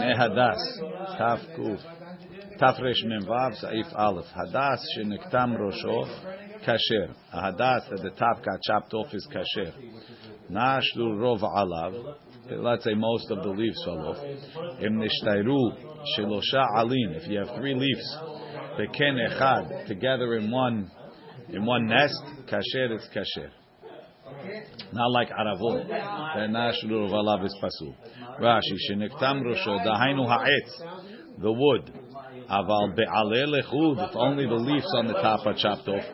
Dine Hadas, Taf Kuf, Tafresh Mem Vav, Saif Aleph. Hadas sheniktam rosho, kasher. A hadas that the top got chopped off is kasher. Nashlu rov alav. Let's say most of the leaves fell off. Im nishtairu shelosha alin. If you have three leaves, beken echad together in one in one nest, kasher it's kasher. Not like aravot. Nashlu rov alav is pasul. Rashi sheniktam rosho dahainu ha'etz, the wood. Aval be'aleh lechud, if only the leaves on the top are chopped off.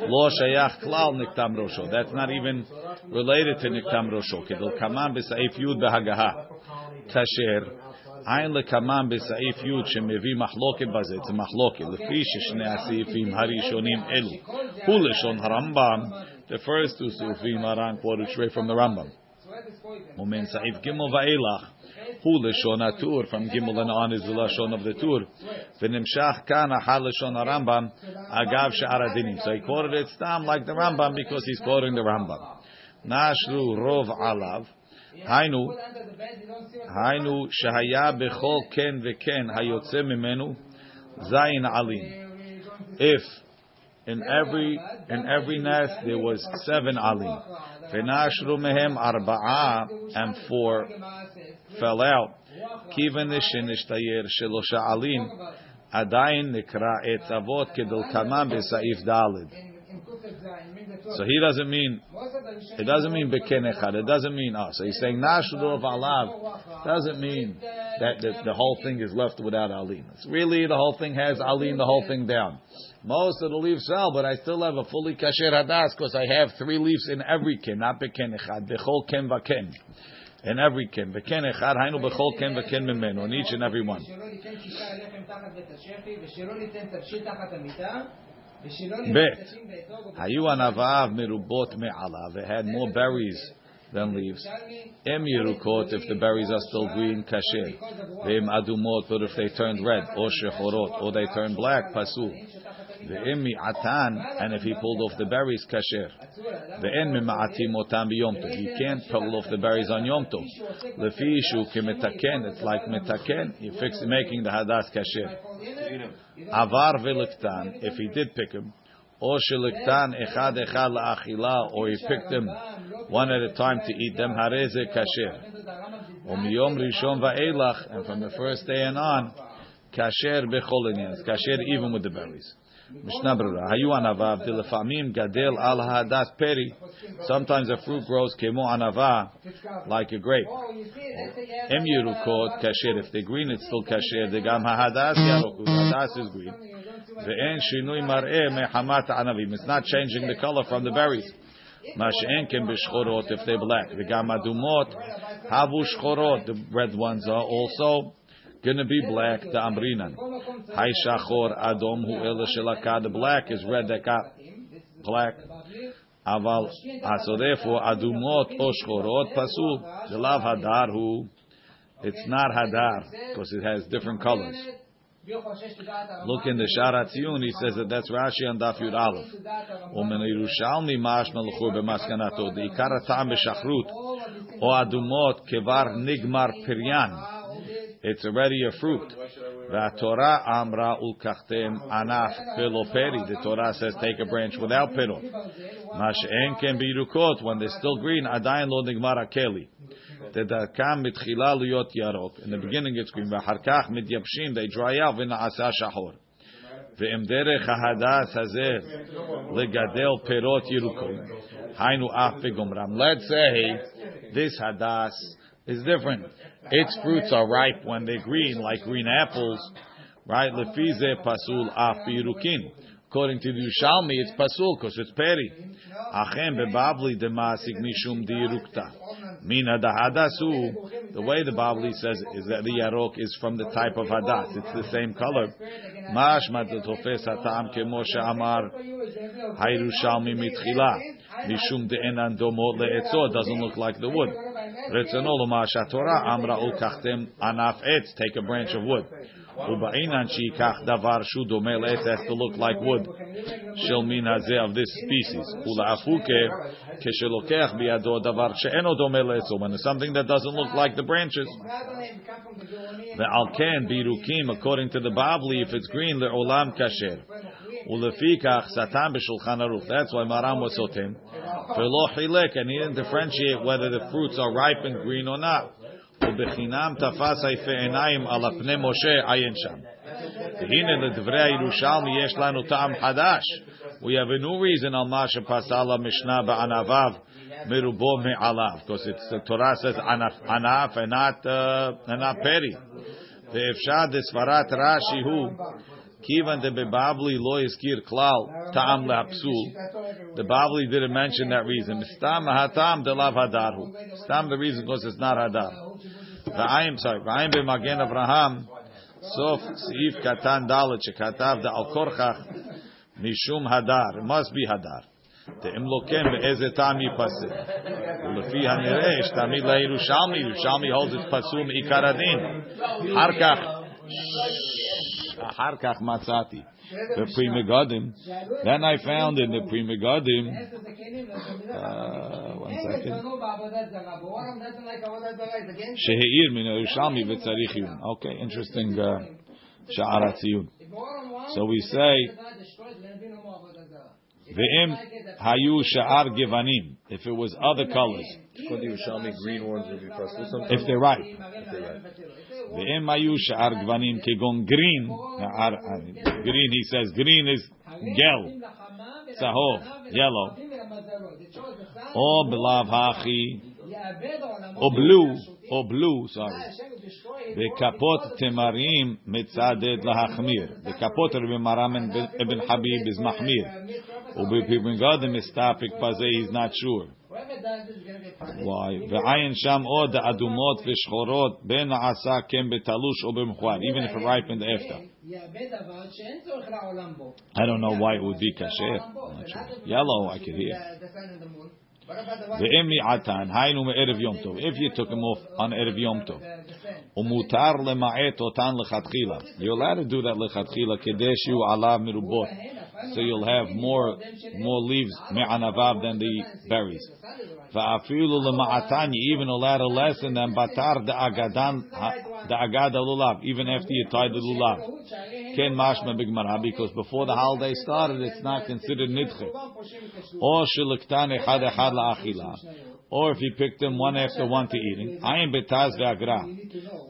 Lo shayach klal niktam rosho. That's not even related to niktam rosho. Kedol kaman b'sa'if yud behagaha. Kasher. Lekaman b'sa'if yud shemevi mahloket baze. It's a mahloket. Lefi sheshne asifim harishonim elu. Hu leshon harambam. The first two sufim quoted straight from the Rambam. Umen sa'if gimel va'elach. Hu leshon atur from Gimel and on is the lashon of the tur. V'nimshach kana ha leshon Rambam agav she'aradinim. So he quoted it stam like the Rambam because he's quoting the Rambam. Nashru rov alav. Hainu, hainu shehaya bechol ken veken hayotze mimenu zayin alim. If in every in every nest there was seven alim, v'nashru mehem arba'a and four fell out. Kiven nishnishtayer shelosha alim adayin nikra etz avot kedol kaman b'saif dalid. So he doesn't mean it doesn't mean beken echad. It doesn't mean us. So he's saying nashudol of alav doesn't mean that the, the, whole thing is left without alim. It's really the whole thing has alim, the whole thing down. Most of the leaves fell, but I still have a fully kasher hadas because I have three leaves in every ken, not beken echad. Bechol ken vaken in every kin. V'ken echad hainu b'chol ken v'ken mimenu, on each and every one. Bet. Hayu anavav merubot me'ala. They had more berries than leaves. Em yerukot, if the berries are still green, kasher. V'em adumot, but if they turned red, or shechorot, or they turned black, pasul. Ve'em atan, and if he pulled off the berries, kasher. Ve'en mima'atim otam b'yom tov. You can't pull off the berries on yom tov. Lefi shu kemetaken, it's like metaken. You fix making the hadas kasher. Avar ve'liktan, if he did pick him, or sheliktan echad echad la'achila, or he picked them one at a time to eat them, hareze kasher. Umiyom rishon va'elach, and from the first day and on, kasher bechol kasher even with the berries. Mishnah Berurah. Hayu anavav dilefamim gadel al hadas peri. Sometimes a fruit grows kemo anava, like a grape. Em yerukot kasher. If they're green, it's still kasher. The gam hadas yarok. Hadas is green. Ve'en shinui mar'eh mehamat anavim. It's not changing the color from the berries. Mash'en ken b'shchorot if they're black. The gam adumot havu shchorot. The red ones are also going to be black, the amrinan. Hay shachor adom hu ela shelaka, the black is red that got black. So therefore, adumot shchorot pasul, it's not hadar, because it has different colors. Look in the Tziyun, he says that that's Rashi and Daf Yud Aleph. Yerushalmi mashma l'chur b'maskanato, the ikar ta'am b'shachrut, o adumot kevar nigmar piryan, it's already a fruit. The Torah amra ulkachtem anaf piloperi. The Torah says take a branch without pilot. Mash'en can be rukot when they're still green. Adayin lo nigmar akeli. תדרכם מתחילה להיות ירוק. In the beginning it's green. ואחר כך מתייבשים, they dry out ונעשה שחור. ואם דרך ההדס הזה לגדל פירות ירוקים, היינו אף בגומרם. Let's say this hadas is different. Its fruits are ripe when they're green, like green apples, right? Lefize pasul afirukin. According to the Yushalmi, it's pasul because it's peri. Achem bebavli demasig mishum dirukta. Mina dahadasu. The way the Bavli says is that the yarok is from the type of hadas. It's the same color. Mash matatofes hatam kemoshe amar hayrushalmi mitchila. Mishum de'enan domot le'etzot. Doesn't look like the wood Torah amra ul kachtem anaf etz. Take a branch of wood. ובעינן שייקח דבר שהוא דומה לעץ has to look like wood של מין הזה of this species. ולאפוקה כשלוקח בידו דבר שאינו דומה לעץ when it's something that doesn't look like the branches. ועל כן בירוקים according to the Bavli if it's green לעולם כשר. ולפיכך סתם בשולחן ערוך. That's why Maram was sotem. ולא חילק and he didn't differentiate whether the fruits are ripe and green or not. ובחינם תפס היפה עיניים על הפני משה עיין שם. והנה לדברי הירושלמי יש לנו טעם חדש. We have a new reason על מה שפסל המשנה בענביו מרובו מעליו. Because it's, the Torah says ענף and not, uh, and not פרי. ואפשר דסברת רש"י הוא כיוון דבבבלי לא הזכיר כלל טעם להפסול. The Bavli didn't mention that reason. סתם הטעם דלאו הדר הוא. סתם the reason because it's not הדר. ועין, sorry, ועין במגן אברהם, סוף סעיף קטן ד' שכתב דעל כורכך משום הדר, it must be הדר. דאם לא כן, באיזה טעם ייפסק? ולפי הנראה, יש תמיד לירושלמי, ירושלמי holds it פסול מעיקר הדין. אחר כך, Achar kach matzati. The Pri Megadim. Then I found in the Pri Megadim. Uh, one second. Sheheir min Yerushalmi v'tzarich yun. Okay, interesting. Sha'arat uh, So we say. Ve'im hayu sha'ar givanim. If it was other colors. If they're right. If they're right. The ayu she'ar gvanim kegon green. Green, he says, green is gel. Sahov, yellow. Or blue. Or blue, sorry. Ve'kapot temarim mitzadet lahachmir. Ve'kapot Rabbi Maharam ibn Habib is mahmir. Ubi Pibin he's not sure. Why? ועין שם עוד אדומות ושחורות בין נעשה כן בתלוש או במכוער, even if it ripened after. I don't know why it would be kasher. Sure. Yellow, I could hear. ואם מעתן, היינו מערב יום טוב. If you took him off on ערב יום טוב. ומותר למעט אותן לכתחילה. You're allowed to do that לכתחילה כדי שיהיו עליו מרובות. so you'll have more more leaves me'anavav than the berries. Va'afilu lema'atani, even a little less than batar da'agadan da'agada lulav, even after you tie the lulav. Ken mashma bigmara, because before the holiday started, it's not considered nidche. Or shilektan echad echad la'achila. Or if you pick them one after one to eating. Ayin betaz ve'agra.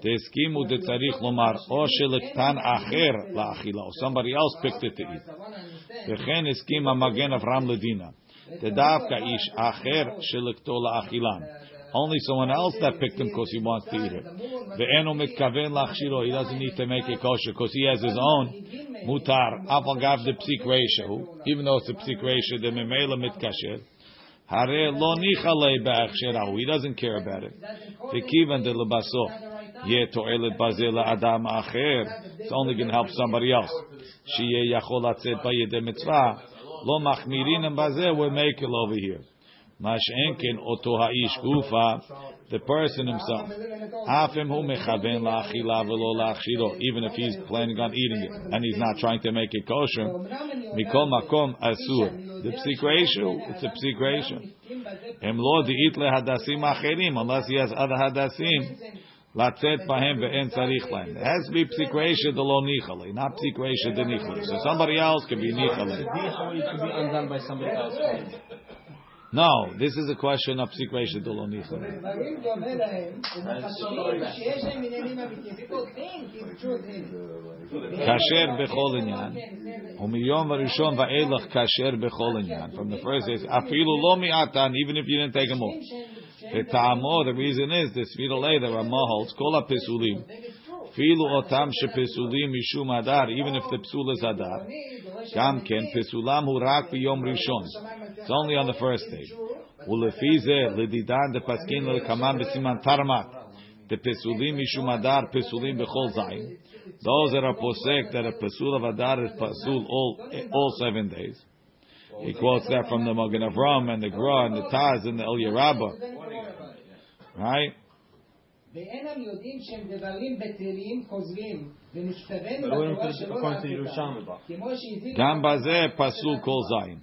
Teskimu de tzarich lomar. Or shilektan acher la'achila. Or somebody else picked it to eat. וכן הסכים המגן אברהם לדינה. דווקא איש אחר שלקטו לאכילן. Only someone else that picked him because he wants to eat it. ואינו מתכוון להכשירו, he doesn't need to make it kosher because he has his own. מותר, אף אגב דפסיק רישו, even though it's a פסיק רישו, דממילא מתקשר. הרי לא ניחא לי בהכשרה, he doesn't care about it. וכיוון דלבסוף, It's only going to help somebody else. Shiye yachol atzed bayede mitzvah. Lo machmirin and we make it over here. Mashenkin oto ha'ish gufa. The person himself. Afim hu mechaven la'achila velo la'achshiro. Even if he's planning on eating it and he's not trying to make it kosher. Mikol makom asur. The psik. It's a psik ratio. Lo di'it lehadasim. Unless he has other hadasim. Latzet ve'en tzarich lahem. It has to be psikweisha de lo nichale, not psikweisha de nichale. So somebody else could be nichale. No, this is a question of psikweisha de lo nichale. Kasher inyan. Umiyom v'rishon kasher inyan. From the first days, afilu lo mi'atan, even if you didn't take them off. Etamo, the reason is this Vidalei, the Ramah holds, Kol HaPesulim. Filu otam she pesulim mishum adar, even if the psul is adar. Gam ken pesulam hu rak biyom rishon. It's only on the first day. Ulefize ולפי זה, לדידן דפסקין ולקמם tarmat. The pesulim משום adar pesulim bechol זין. Those that are posek that a pesul of adar is pesul all, all seven days. He quotes that from the Magen Avram and the Gra and the Taz and the Eliyah Rabbah. Right? ואינם יודעים שהם דברים בטלים חוזרים, ונכתבנו לא רואים בתורה את זה שלא according to לעשותם. ירושלמי בה. כמו שהזהיר גם אותם בזה בתורה פסול שלנו. כל זין.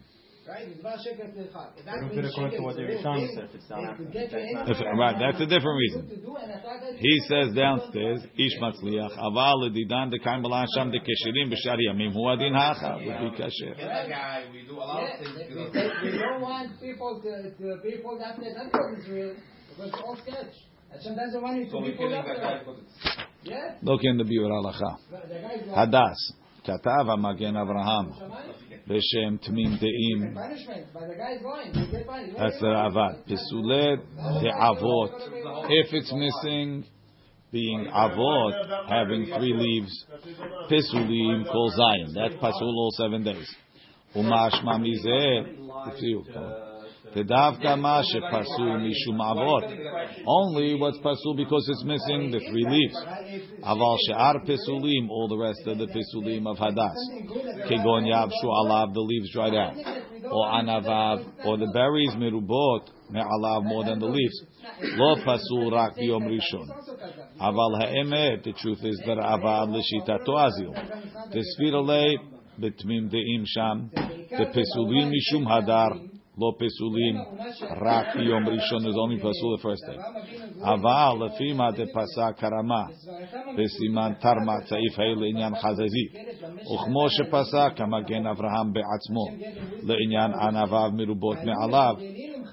Right, מדבר שקר תלכה. That don't means fit according to שקר what the is a real Yerushalmi thing. says, it's not They could happening. get you That's not anything happening. Right, that's a different reason. to do, and I thought that He you says don't downstairs, איש מצליח, אבל לדידן דקיים בלן שם דקשרים בשאר ימים, הוא הדין הכה, לפי כשר. That guy, we do a lot Yeah, of things they, because they, of they don't want people to, to be pulled after that because it's real, because it's all sketch. Hashem doesn't want you to So be we're pulled killing that guy after. because it's Yes, לא כן לביאור הלכה. the guy is like, הדס, כתב המגן אברהם בשם תמים דעים, punishment, but the guy is lying. He get punished. that's the Ravad. פסולי דעבות, if it's missing, being avot, having three leaves, פסולים כל זין, that's פסול all seven days. ומשמע מזה, תקשיבו, ודווקא Only what's pasul because it's missing the three leaves. Aval she'ar pesulim, all the rest of the pesulim of hadas. Kegon yavshu alav, the leaves dried out. Or anavav, or the berries merubot, me'alav more than the leaves. Lo pasul rak biyom rishon. Aval ha'emet, the truth is that avav l'shitato azil. the betmim de'im sham, the pesulim mishum hadar לא פסולים רק ביום ראשון, is only פסול the first day. אבל לפי מה דפסק הרמה, בסימן תרמה צעיף ה' לעניין חזזי, וכמו שפסק המגן אברהם בעצמו לעניין ענביו מרובות מעליו,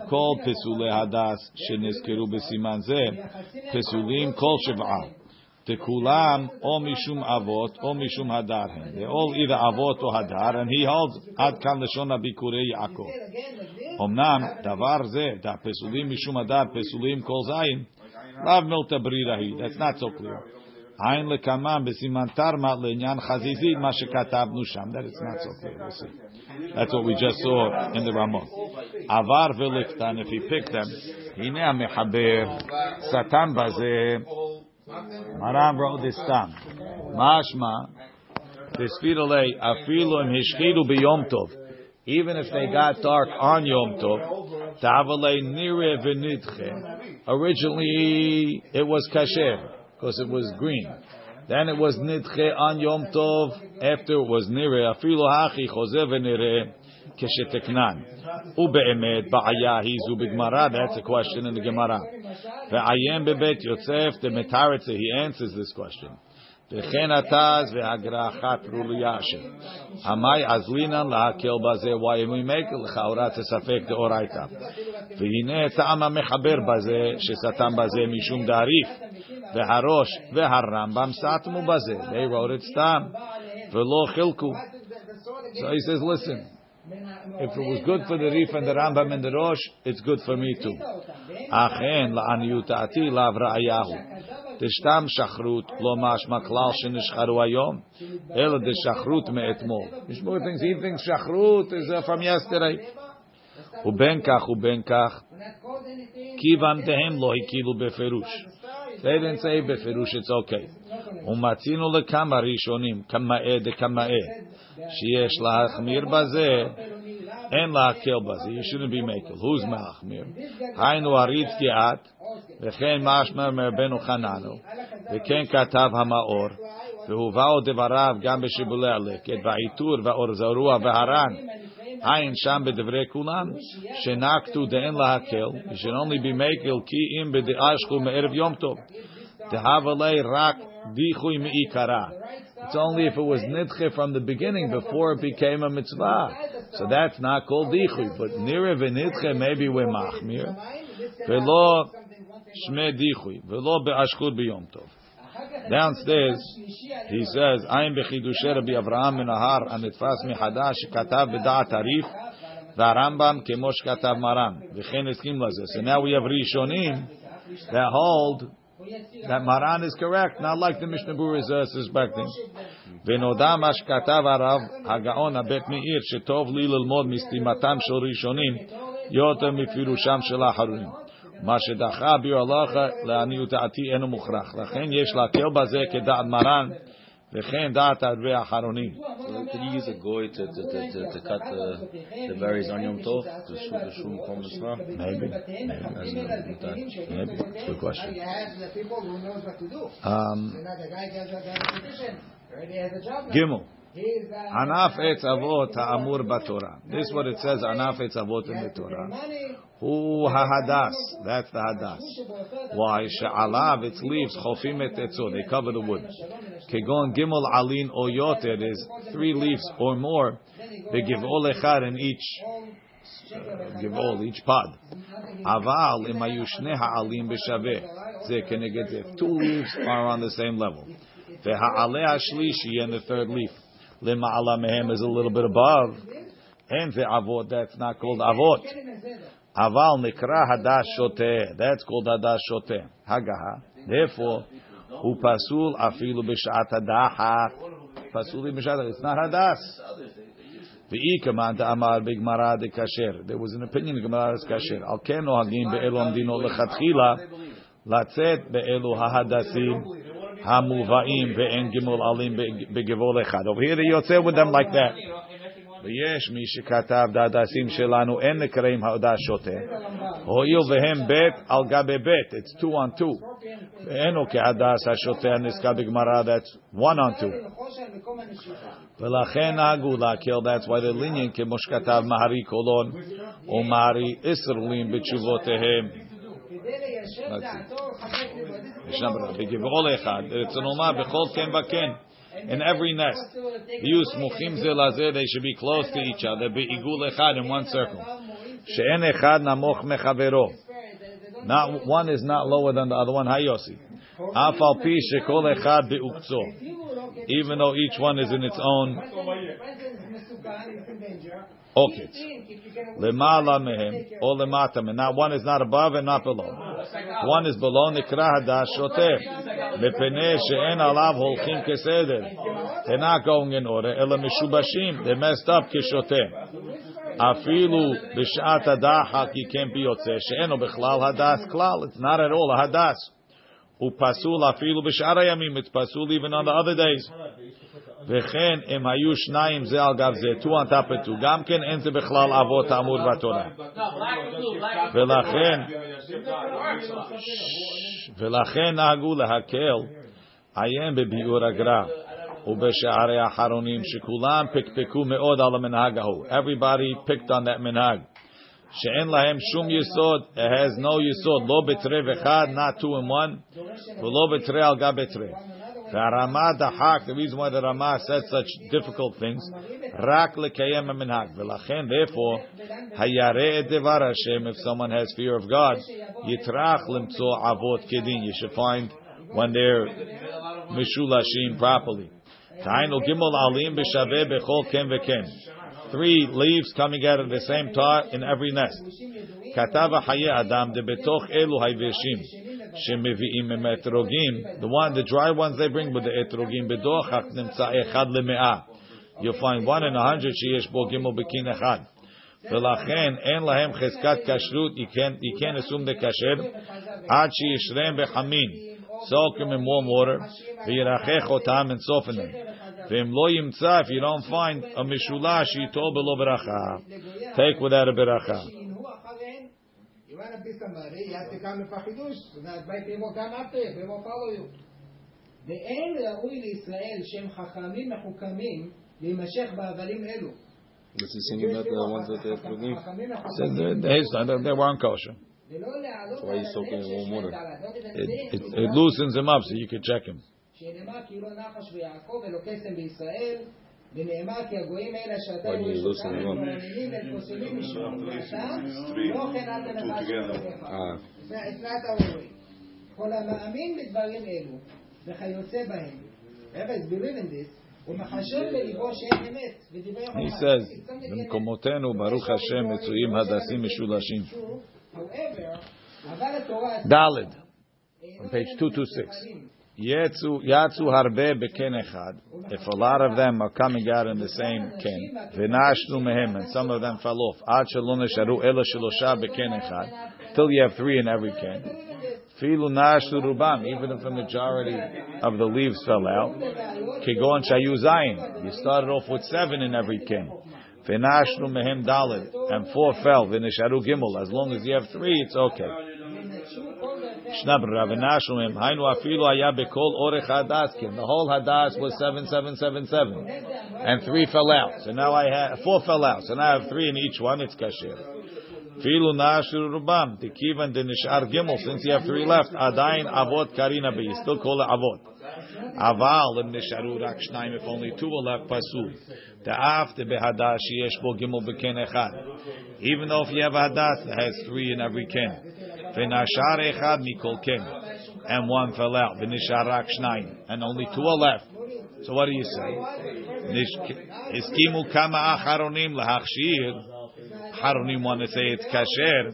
כל פסולי הדס שנזכרו בסימן זה, פסולים כל שבעה. דכולם או משום אבות או משום הדר הם. They're all either אבות או הדר, and he holds עד כאן לשון הביקורי יעקב. That's not so clear. That is not so clear. We'll see. That's what we just saw in the Ramon. If he picked them, hine amechaber satan bazeh. Maram wrote this down. Mashma. This fiddle afilu im hishkidu biyom tov even if they got dark on Yom Tov, Tavalei Nire V'Nidche. Originally, it was kasher because it was green. Then it was Nidche on Yom Tov. After it was Nire. Afilu Hachi Chose V'Nire Kesheteknan. Ube'emet Ba'aya Hizu B'Gemara. That's a question in the Gemara. Ve'ayem Bebet Yosef the Metaritze. He answers this question. וכן התז והגרא אחת רוליה המאי עזלינן להקל בזה וואי מימק לכאורה תספק דאורייתא והנה טעם המחבר בזה שסתם בזה משום דעריף והראש והרמב"ם סתמו בזה they wrote it סתם ולא חילקו so he says listen if it was good for the Rif and the Rambam and the Rosh, it's good for me too. אכן, לעניות דעתי, לאו ראיהו. דשתם שחרות, לא משמע כלל שנשחרו היום, אלא דשחרות מאתמול. יש more things, he thinks שחרות is uh, from yesterday. ובין כך ובין כך, כיוון דהם לא הקילו בפירוש. They didn't say בפירוש it's okay. ומצינו לכמה ראשונים, כמאה דכמאה, שיש להחמיר בזה, אין להקל בזה. You shouldn't be makel. Who's מחמיר? היינו הריץ גאת, וכן משמע מרבנו חננו, וכן כתב המאור, והובאו דבריו גם בשיבולי הלקט, והעיטור והאור זרוע והר"ן, עין שם בדברי כולם, שנקטו דאין להקל, you should only be makel כי אם בדאשכו מערב יום טוב. דהבה לי רק דיחוי מעיקרה. It's only if it was nidche from the beginning before it became a mitzvah. So that's not called dichui. But nire v'nidche maybe we're machmir. Velo shme dichui. Velo be'ashkur b'yom tov. Downstairs, he says, "Ayin bechidushe Rabbi Avraham menahar anitfas mihadash shekatav b'da'at arif v'arambam kemo shekatav maran v'chen eskim laze." So now we have rishonim that hold that Maran is correct, not like the Mishnah Berurah is uh, suspecting. ונודע מה שכתב הרב הגאון הבית מאיר שטוב לי ללמוד מסתימתם של ראשונים יותר מפירושם של האחרונים. מה שדחה ביור הלכה לעניות דעתי אינו מוכרח. לכן יש להקל בזה כדעת מרן וכן דעת הדרי האחרונים. Could you use a goy to, to, to, to, to cut the, the berries on Yom Tov? To shoot the shum from the svar? Maybe. Maybe. It's a good question. Um, Gimel. Anaf etz avot ha'amur b'Torah. This is what it says, anaf etz avot in the Torah. Hu hahadas. That's the hadas. Why? She'alav, its leaves, chofim et etzo. They cover the wood. Kegon gimel alin o yoter. There's three leaves or more. They give all echad in each, uh, give all, each pod. Aval shnei ha'alim b'shaveh. Ze keneged ze. Two leaves are on the same level. Ve'ha'aleh ha'shlishi and the third leaf. Lima'ala mehem is a little bit above. And the avot, that's not called avot. Aval nikra hadash shoteh. That's called hadash shoteh. Hagaha. Therefore, hu pasul afilu b'shat hadaha. Pasuli b'shat It's not hadas. V'ikaman amar b'gmara kasher. There was an opinion in Gemara is kasher. Al ken nohagim be'elom dino lechatchila. Latzet be'elu hahadasim. Hamuvaim ve'en gimul alim begevol echad. Over here they yotze with them like that. ויש מי שכתב דעדסים שלנו אין נקראים העודה שוטה. הואיל והם בית על גבי בית. It's two on two. ואינו כהדס השוטה הנזכר בגמרא. That's one on two. ולכן נהגו להקל. That's why the lenient כמו שכתב מהרי קולון או מהרי איסרלים בתשובותיהם. בגבעול אחד, רצונומה בכל כן וכן. In every nest, use muchim zelazeh, they should be close to each other. be Be'igul echad in one circle. She'en echad namoch mechavero. Not one is not lower than the other one. Hayosi. Afal pi shekol echad be'ukzo. Even though each one is in its own okets. Lemala mehem or lemata mehem. Not one is not above and not below. One is below nikra hadash shoteh. Lepeneh she'en alav holchim keseder. They're not going in order. Ela mishubashim. They're messed up keshoteh. Afilu b'shat hadacha ki ken biyotzeh. She'eno bechlal hadas klal. It's not at all a hadas. Upasul afilu b'shar. It's pasul even on the other days. וכן הם היו שניים זה על גב זה, of two, גם כן אין זה בכלל אבות האמור בתורה. ולכן, ולכן נהגו להקל, עיין בביאור הגר"א ובשערי האחרונים, שכולם פקפקו מאוד על המנהג ההוא. Everybody picked on that מנהג. שאין להם שום יסוד, it has no יסוד, לא בתרי אחד, not two in one, ולא בתרי על גבי תרי. Rama dahak. The reason why the Rama said such difficult things, rak lekayem minhag. V'lachen, therefore, hayare devar Hashem. If someone has fear of God, yitrach limtzo avot kedin. You should find when they're mishulashim properly. Tainu gimel alim b'shaveh bechol ken v'kem. Three leaves coming out of the same tar in every nest. Katava haye adam de betoch elu hayveshim. שמביאים עם האתרוגים, the one, the dry ones they bring with the אתרוגים בדוחק נמצא אחד למאה. You'll find one in a hundred שיש בו גימל בקין אחד. ולכן אין להם חזקת כשרות, you can't, you can't assume the kasher, עד שישרם בחמין, soak them in warm water, וירחך אותם and soften them. ואם לא ימצא, if you don't find, a משולש ייטול בלא ברכה. Take without a ברכה. napisano ja kam פחידוש, זאת אומרת בית אמו גם אתם, במו פלויו. ואין ראוי לישראל שהם חכמים מחוכמים להימשך בהבלים אלו. This is singing that the ones that they have to leave. They, they, were unkosher. That's why he's soaking in warm water. It, it, it loosens him up so you can check him. ונאמר כי הגויים אלה שאתה יש אותם, מעניינים את משום ואתה, לא כן אל תנחש אצלת ההורים. כל המאמין בדברים אלו, וכיוצא בהם, Rebbe believe in this, He says, במקומותינו, ברוך השם, מצויים הדסים משולשים. ד', on page 226. Yetsu harbe beken. If a lot of them are coming out in the same ken, v'nashnu mehem, and some of them fell off. Ad shalon sharu ela shalosha beken. Till you have three in every ken. Filu nashnu rubam. Even if the majority of the leaves fell out, kigon shayu zayin. You started off with seven in every ken. V'nashnu mehem Dalit, and four fell. V'nisharu gimel. As long as you have three, it's okay. The whole hadas was seven, seven, seven, seven, and three fell out. So now I have four fell out. So now I have three in each one. It's kasher. Filu nashir rubam. Tikivan de nishar gimel. Since you have three left, adain avot karina be. You still call it avot. Aval im nisharu rak shnayim. If only two are left, pasul. Ta'af de behadas sheyesh bo gimel beken echad. Even though if you have a hadas that has three in every ken. V'nashar echad mikol ken. And one fell out. V'nishar rak shnayim. And only two are left. So what do you say? Iskimu kama acharonim lahachshir. Haronim want to say it's kasher.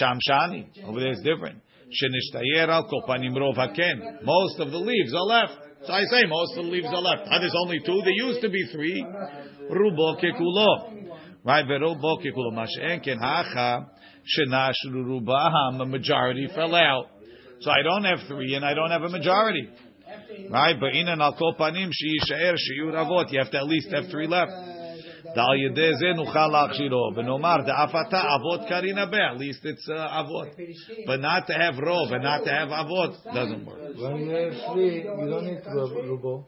Shamshani. Over there it's different. Shenishtayer al kopanim rov haken. Most of the leaves are left. So I say most of the leaves are left. Ah, there's only two. There used to be three. Rubo kekulo. Right, verubo kekulo. Mashen ken. Shenashru rubaham. A majority fell out. So I don't have three and I don't have a majority. Right, but in an al kopanim sheishaer shiur avot. You have to at least have three left. Dal yedeh zeh nuchal lachshiro. V'nomar da'afata avot karina be. At least it's uh, avot. But not to have rov and not to have avot doesn't work. When you have three, you don't need rub- rubo.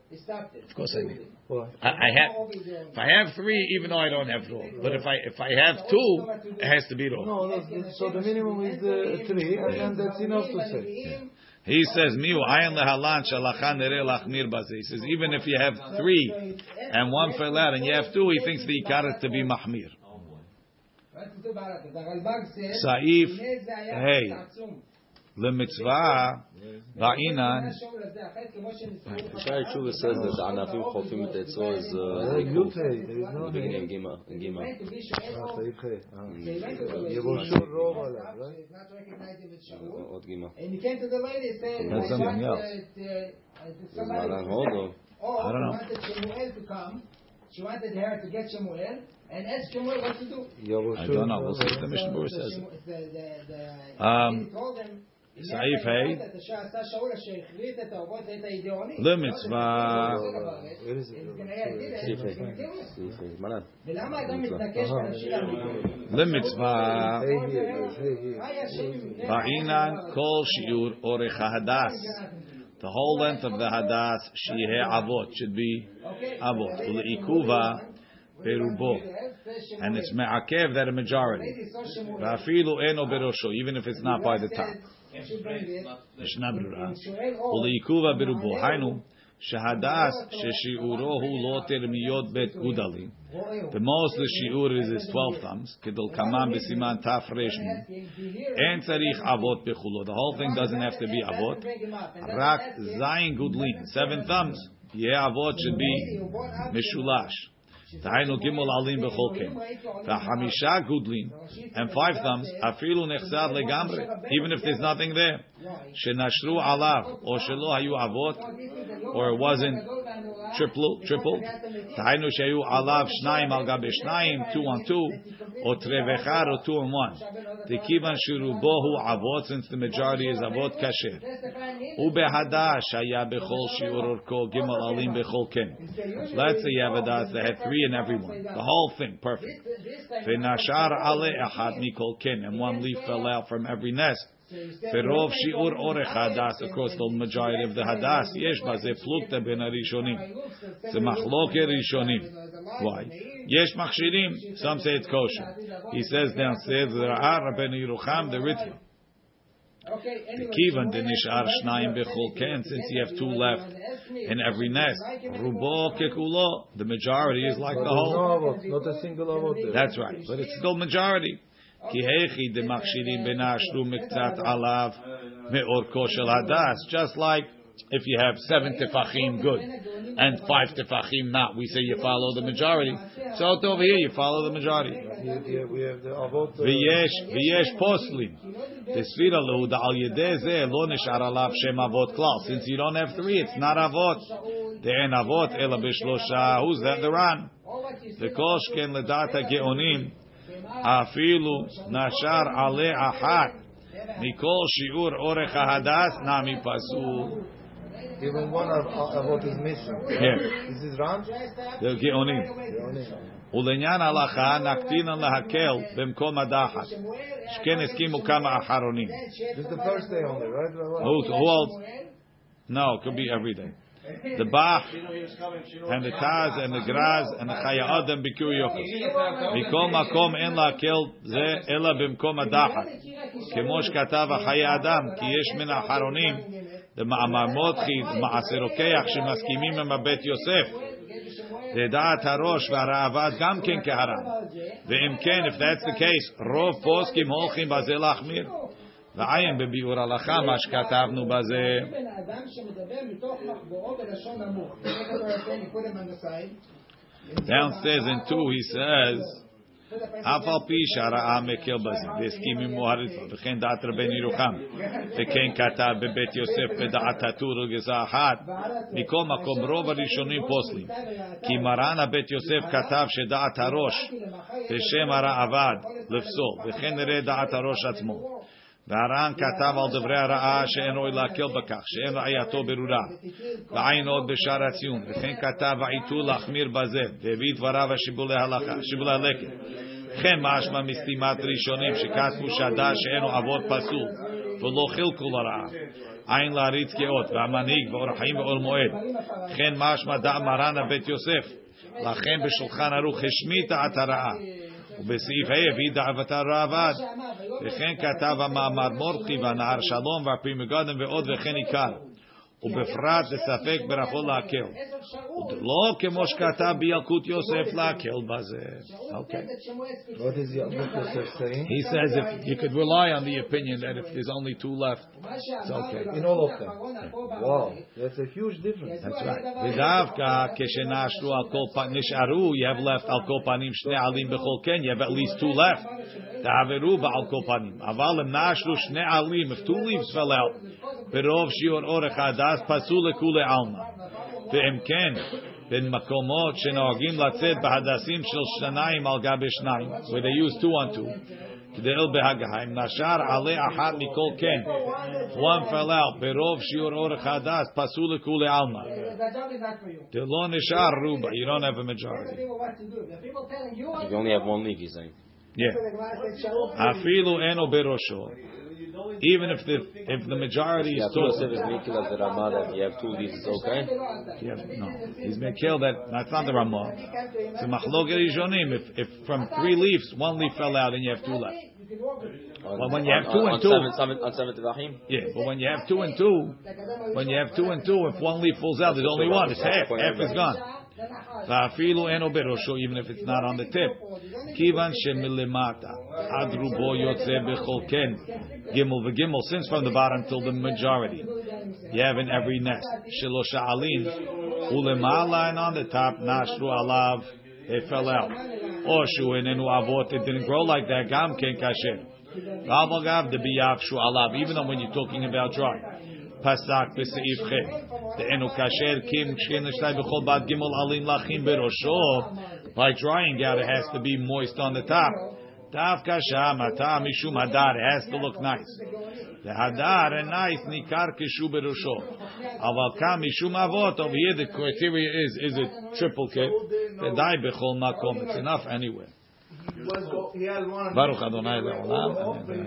Of course I need. Why? I, I have. If I have three, even though I don't have rov, but if I if I have two, it has to be rov. No, no, so the minimum is uh, three, and then that's enough to say. He says, "Miu ayin lehalan shalachan nere lachmir baze." He says, even if you have three and one fell out and you have two, he thinks the ikar is to be mahmir. Saif, hey, lemitzvah, ba'inan. Shai Tshuva says that the Anafim Chofim Tetzro is uh, Hey, Ikuf. Yud Hey, there is no The beginning Hey. Gima. Gima. Saif Hey. Ah. Rov Alav, right? Od Gima. And he came to the lady and said, That's something else. uh, uh, Is somebody to or? Or I don't know. she wanted Shemuel to come. She wanted her to get Shemuel and ask Shemuel what to do. I don't know. We'll see if the Alav. Mishnah Berurah So says Um, lady told him, Saif Hey. את אשר עשה שאול אשר החליט את האבות ואת האידיאונים. למצווה. Where is it? Sif Hey. Sif Hey. Maran. ולמה אדם מתנקש באנשים האמיתיים? Lemitzvah, Hey here, yes, hey here. מה היה שם? ba'inan kol shiur orech hadas. The whole length of the hadas shiheh avot should be avot. Uleikuva berubo. And it's me'akev that a majority. Vafilu eno berosho, even if it's not by the top. Mishnah Berurah. Uleikuva berubo. Hainu, shahadas sheshiuro hu loter miyot bet gudali. The most the shiur is is 12 thumbs. Kedol kamam besiman taf reshmu. En tzarich avot bechulo. The whole thing doesn't have to be avot. Rak zayin gudlin. Seven thumbs. Yeah, avot should be mishulash. Tahainu gimel alim bechol ken. Hamisha gudlin and five thumbs. Afilu nechsad legamre. Even if there's nothing there. Shenashru alav or shelo hayu avot or it wasn't triple triple. Tahainu shayu alav shnayim al gabe shnayim two on two or trevechar or two on one. Tekivan shurubohu avot since the majority is avot kasher. Ubehadash haya bechol shiur orko gimel alim bechol ken. Let's say you have a das that had three in every one. The whole thing, perfect. V'nashar ale echad mikol ken, and one leaf fell out from every nest. Verov shiur orech hadas across the majority of the hadas. Yesh baze plukta ben harishonim. It's a machloke rishonim. Why? Yesh machshirim. Some say it's kosher. He says downstairs, Ra'ah Rabbeinu Yerucham, the Ritva. Kivan de nishar shnayim bechol ken, since you have two left in every nest. Rubo kekulo, the majority is like the whole. avot, not a single avot. That's right, but it's still majority. Ki hechi de machshirim benashru miktzat alav meorko shel hadas. Just like if you have seven tefachim good and five tefachim not, we say you follow the majority. So over here you follow the majority. Here, here we have the avot. uh, ויש, ויש פוסלים. תסביר לו, על ידי זה לא נשאר עליו שם אבות כלל. Since you don't have three, it's not אבות. דאין אבות אלא בשלושה. Who's that? The Ran. וכל שכן לדעת הגאונים, אפילו נשאר עלי אחת Mikol shiur orech hadas nami pasul. Even one of avot is missing. Yeah. This is Ram. The Geonim. ולעניין ההלכה נקטינן להקל במקום הדחת. שכן הסכימו כמה אחרונים. This is the first day only, right? Who, who else? No, it could be every day. the Bach and the Taz and the Graz and the Chayei Adam b'kiu yochas. Mikol makom en lakel ze ela b'mkom adachat. כמו שכתב החיי אדם, כי יש מן האחרונים למאמרות מעשה רוקח שמסכימים עם הבית יוסף. לדעת הראש והראווה גם כן כהרם. ואם כן, if that's the case, רוב פוסקים הולכים בזה להחמיר. ועיין בביאור הלכה מה שכתבנו בזה. בן האדם שמדבר מתוך בלשון נמוך. side. Downstairs in two he says, אף על פי שהרעה מקל בזה, והסכים עם מוהרתו, וכן דעת רבן ירוחם, וכן כתב בבית יוסף בדעת הטור לגזע אחת, מכל מקום רוב הראשונים פוסלים. כי מרן הבית יוסף כתב שדעת הראש בשם הראב"ד לפסול, וכן נראה דעת הראש עצמו. והר"ן כתב על דברי הרעה שאין ראוי להקל בכך, שאין ראייתו ברורה. ועין עוד בשער הציון. וכן כתב העיטור להחמיר בזה, והביא דבריו השיבולי הלקט. וכן משמע מסתימת ראשונים שכתבו שהדע שאינו אבות פסול, ולא חילקו לרעה. עין להריץ גאות, והמנהיג, ואור החיים ואור מועד. וכן משמע דע מרן הבית יוסף. לכן בשולחן ערוך השמיט דעת הרעה. ובסעיף ה' הביא דעת הראב"ד. וכן כתב המאמר מורדכי והנהר שלום והפרי מגדם ועוד וכן עיקר. ובפרט לספק ברכו להקל. לא כמו שכתב בילקוט יוסף להקל בזה. אוקיי. What is Yalkut Yosef saying? He says if you could rely on the opinion that if there's only two left, it's okay. In all of them. Wow, that's a huge difference. That's right. ודווקא כשנשרו על כל פנים, נשארו, you have left על כל פנים שני עלים בכל כן, you have at least two left. תעברו בעל כל פנים. אבל אם נשרו שני עלים, if two leaves fell out, ברוב שיעור אורך הדס, פסול לכולי עלמא. ואם כן, בין מקומות שנוהגים לצאת בהדסים של שניים על גבי שניים, where they use two on two, כדאל בהגהיים, נשר עלי אחת מכל כן, one fell out, ברוב שיעור אורך הדס, פסול לכולי עלמא. The job is not for you. דלא נשאר רובה, you don't have a majority. People what to do. The people telling you what If you only have one leaf, he's saying. Yeah. the Gemara says, "Shalom." אפילו אינו בראשו. Even if the if the majority is two two, Yosef is Mikil as the Ramah that you have two leaves, it's okay. yeah, no, he's kill that. That's not the Ramah. It's a machloket. If if from three leaves, one leaf fell out and you have two left. You can walk with it. On, Well, when you have two and two- on seven Tevachim. Yeah, but when you have two and two, when you have two and two, if one leaf falls out, there's only one. It's half. Half is gone. ואפילו אינו בראשו, even if it's not on the tip. כיוון שמלמטה עד רובו יוצא בכל כן, גימל וגימל, since from the bottom till the majority, you have in every nest, שלא שעלין, ולמעלה and on the top, נשרו עליו, they fell out. או שהוא איננו אבות, it didn't grow like that, גם כן כשר. ואף אגב, דביאבשו עליו, even though when you're talking about dry. פסק בסעיף ח' דאינו כאשר קים שכן לשתי בכל בת ג' עלים לחים בראשו by drying out it has to be moist on the top דווקא שם הטעם משום הדר it has to look nice והדר and nice ניכר כשהוא בראשו אבל כאן משום אבות over here the criteria is is it triple kit ודי בכל מקום it's enough anyway He had one. ברוך אדוני לעולם אמן.